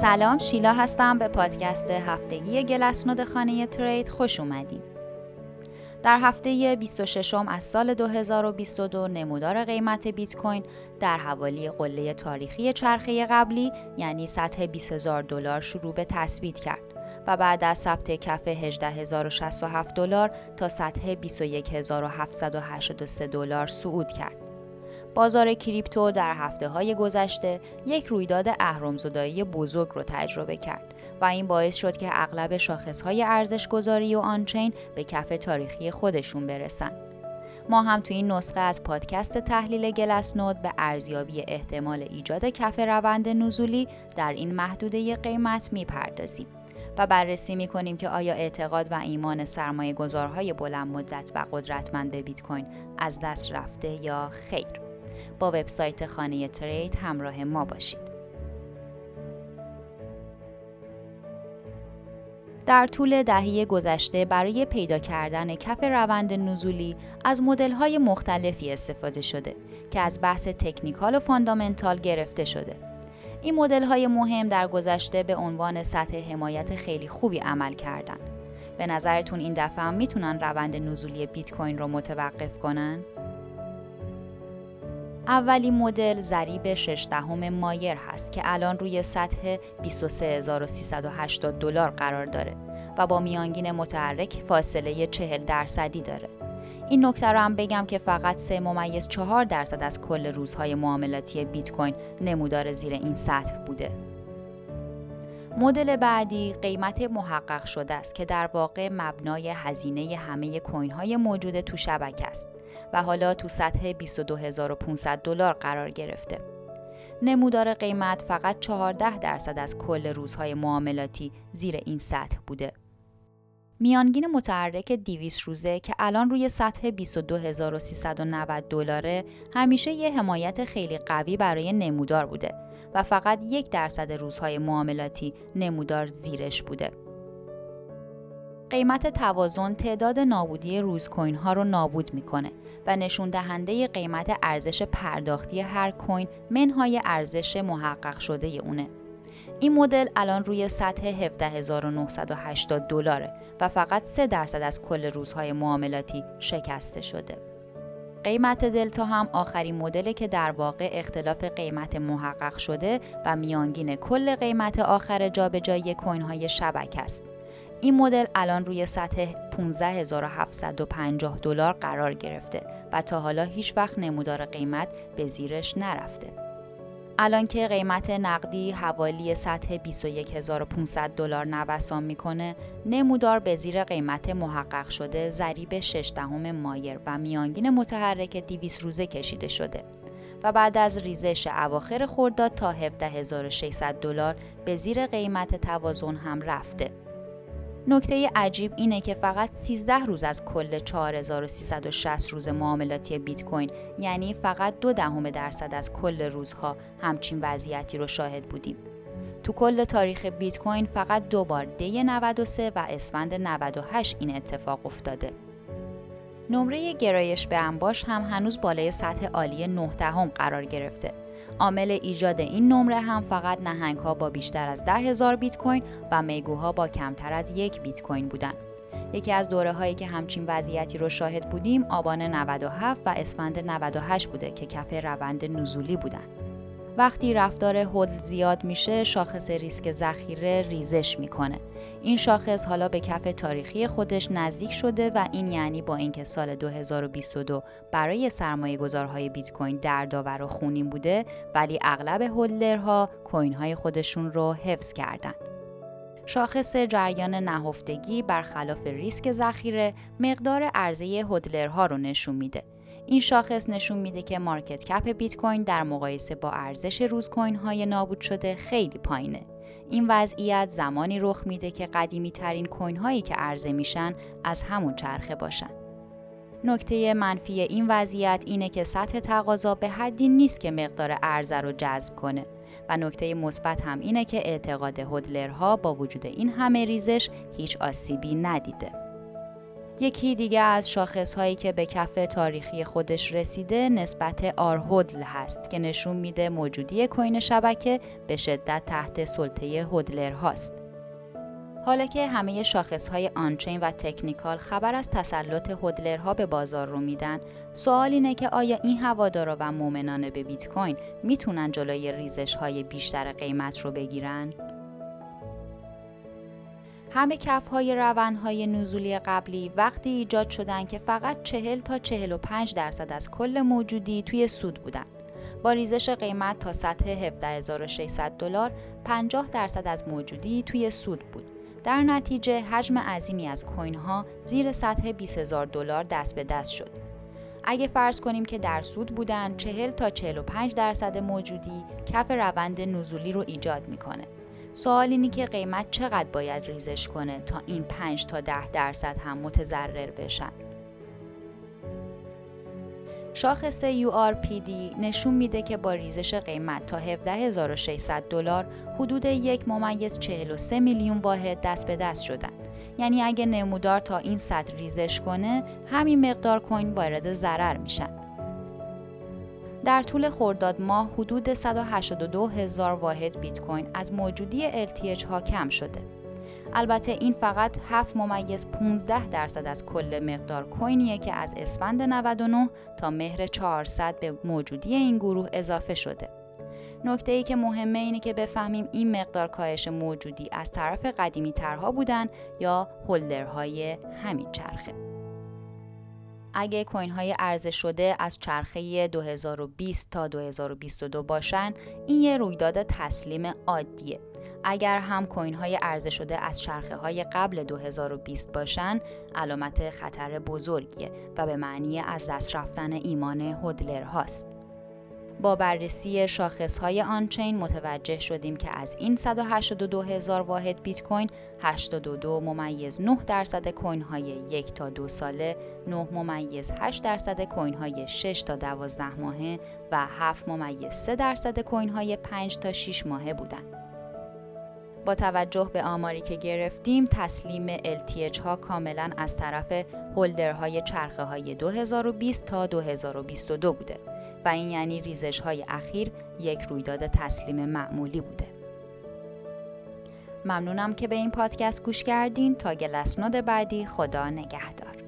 سلام شیلا هستم به پادکست هفتگی گلسنود خانه ترید خوش اومدین در هفته 26 از سال 2022 نمودار قیمت بیت کوین در حوالی قله تاریخی چرخه قبلی یعنی سطح 20000 دلار شروع به تثبیت کرد و بعد از ثبت کف 18067 دلار تا سطح 21783 دلار صعود کرد. بازار کریپتو در هفته های گذشته یک رویداد اهرمزدایی بزرگ رو تجربه کرد و این باعث شد که اغلب شاخصهای ارزش گذاری و آنچین به کف تاریخی خودشون برسن. ما هم تو این نسخه از پادکست تحلیل گلسنود به ارزیابی احتمال ایجاد کف روند نزولی در این محدوده قیمت می‌پردازیم. و بررسی می کنیم که آیا اعتقاد و ایمان سرمایه گذارهای بلند مدت و قدرتمند به بیت کوین از دست رفته یا خیر. با وبسایت خانه ترید همراه ما باشید. در طول دهه گذشته برای پیدا کردن کف روند نزولی از های مختلفی استفاده شده که از بحث تکنیکال و فاندامنتال گرفته شده. این مدل های مهم در گذشته به عنوان سطح حمایت خیلی خوبی عمل کردند. به نظرتون این دفعه هم می‌تونن روند نزولی بیت کوین رو متوقف کنن؟ اولین مدل ضریب 6 دهم مایر هست که الان روی سطح 23380 دلار قرار داره و با میانگین متحرک فاصله 40 درصدی داره. این نکته رو هم بگم که فقط 3 ممیز 4 درصد از کل روزهای معاملاتی بیت کوین نمودار زیر این سطح بوده. مدل بعدی قیمت محقق شده است که در واقع مبنای هزینه همه کوین های موجود تو شبکه است و حالا تو سطح 22500 دلار قرار گرفته. نمودار قیمت فقط 14 درصد از کل روزهای معاملاتی زیر این سطح بوده. میانگین متحرک 200 روزه که الان روی سطح 22390 دلاره همیشه یه حمایت خیلی قوی برای نمودار بوده و فقط یک درصد روزهای معاملاتی نمودار زیرش بوده. قیمت توازن تعداد نابودی روز کوین ها رو نابود می‌کنه و نشون دهنده قیمت ارزش پرداختی هر کوین منهای ارزش محقق شده اونه. این مدل الان روی سطح 17980 دلاره و فقط 3 درصد از کل روزهای معاملاتی شکسته شده. قیمت دلتا هم آخرین مدلی که در واقع اختلاف قیمت محقق شده و میانگین کل قیمت آخر جابجایی کوین های شبکه است. این مدل الان روی سطح 15750 دلار قرار گرفته و تا حالا هیچ وقت نمودار قیمت به زیرش نرفته. الان که قیمت نقدی حوالی سطح 21500 دلار نوسان می‌کنه نمودار به زیر قیمت محقق شده ضریب 6 دهم مایر و میانگین متحرک 200 روزه کشیده شده و بعد از ریزش اواخر خرداد تا 17600 دلار به زیر قیمت توازن هم رفته نکته عجیب اینه که فقط 13 روز از کل 4360 روز معاملاتی بیت کوین یعنی فقط دو دهم درصد از کل روزها همچین وضعیتی رو شاهد بودیم. تو کل تاریخ بیت کوین فقط دو بار دی 93 و اسفند 98 این اتفاق افتاده. نمره گرایش به انباش هم هنوز بالای سطح عالی 9 دهم قرار گرفته عامل ایجاد این نمره هم فقط نهنگ ها با بیشتر از ده هزار بیت کوین و میگوها با کمتر از یک بیت کوین بودن. یکی از دوره هایی که همچین وضعیتی رو شاهد بودیم آبان 97 و اسفند 98 بوده که کف روند نزولی بودن. وقتی رفتار هدل زیاد میشه شاخص ریسک ذخیره ریزش می‌کنه. این شاخص حالا به کف تاریخی خودش نزدیک شده و این یعنی با اینکه سال 2022 برای سرمایه گذارهای بیت کوین دردآور و خونین بوده ولی اغلب هولدرها کوین های خودشون رو حفظ کردن. شاخص جریان نهفتگی برخلاف ریسک ذخیره مقدار عرضه هدلرها رو نشون میده. این شاخص نشون میده که مارکت کپ بیت کوین در مقایسه با ارزش روز کوین های نابود شده خیلی پایینه. این وضعیت زمانی رخ میده که قدیمی ترین کوین هایی که عرضه میشن از همون چرخه باشن. نکته منفی این وضعیت اینه که سطح تقاضا به حدی نیست که مقدار عرضه رو جذب کنه و نکته مثبت هم اینه که اعتقاد هدلرها با وجود این همه ریزش هیچ آسیبی ندیده. یکی دیگه از شاخص هایی که به کف تاریخی خودش رسیده نسبت آرهودل هست که نشون میده موجودی کوین شبکه به شدت تحت سلطه هودلر هاست. حالا که همه شاخص های آنچین و تکنیکال خبر از تسلط هودلرها به بازار رو میدن سوال اینه که آیا این هوادارا و مؤمنان به بیت کوین می‌تونن جلوی ریزش های بیشتر قیمت رو بگیرن؟ همه کف های روند های نزولی قبلی وقتی ایجاد شدن که فقط 40 تا 45 درصد از کل موجودی توی سود بودن. با ریزش قیمت تا سطح 17600 دلار 50 درصد از موجودی توی سود بود. در نتیجه حجم عظیمی از کوین ها زیر سطح 20000 دلار دست به دست شد. اگه فرض کنیم که در سود بودن 40 تا 45 درصد موجودی کف روند نزولی رو ایجاد می‌کنه. سوال اینی که قیمت چقدر باید ریزش کنه تا این 5 تا 10 درصد هم متضرر بشن. شاخص URPD نشون میده که با ریزش قیمت تا 17600 دلار حدود یک ممیز 43 میلیون واحد دست به دست شدن. یعنی اگه نمودار تا این سطح ریزش کنه همین مقدار کوین وارد ضرر میشن. در طول خرداد ماه حدود 182 هزار واحد بیت کوین از موجودی LTH ها کم شده. البته این فقط 7 ممیز 15 درصد از کل مقدار کوینیه که از اسفند 99 تا مهر 400 به موجودی این گروه اضافه شده. نکته ای که مهمه اینه که بفهمیم این مقدار کاهش موجودی از طرف قدیمی ترها بودن یا هولدرهای همین چرخه. اگه کوین های ارزش شده از چرخه 2020 تا 2022 باشن این یه رویداد تسلیم عادیه. اگر هم کوین های ارزش شده از چرخه های قبل 2020 باشن علامت خطر بزرگیه و به معنی از دست رفتن ایمان هودلر هاست. با بررسی شاخص های آنچین متوجه شدیم که از این 182 هزار واحد بیت کوین 82 ممیز 9 درصد کوین های یک تا دو ساله 9 ممیز 8 درصد کوین های 6 تا 12 ماهه و 7 ممیز 3 درصد کوین های 5 تا 6 ماهه بودند. با توجه به آماری که گرفتیم تسلیم LTH ها کاملا از طرف هولدرهای چرخه های 2020 تا 2022 بوده. و این یعنی ریزش های اخیر یک رویداد تسلیم معمولی بوده. ممنونم که به این پادکست گوش کردین تا گلسنود بعدی خدا نگهدار.